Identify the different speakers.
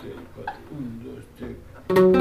Speaker 1: tres, cuatro. Un, dos, tres.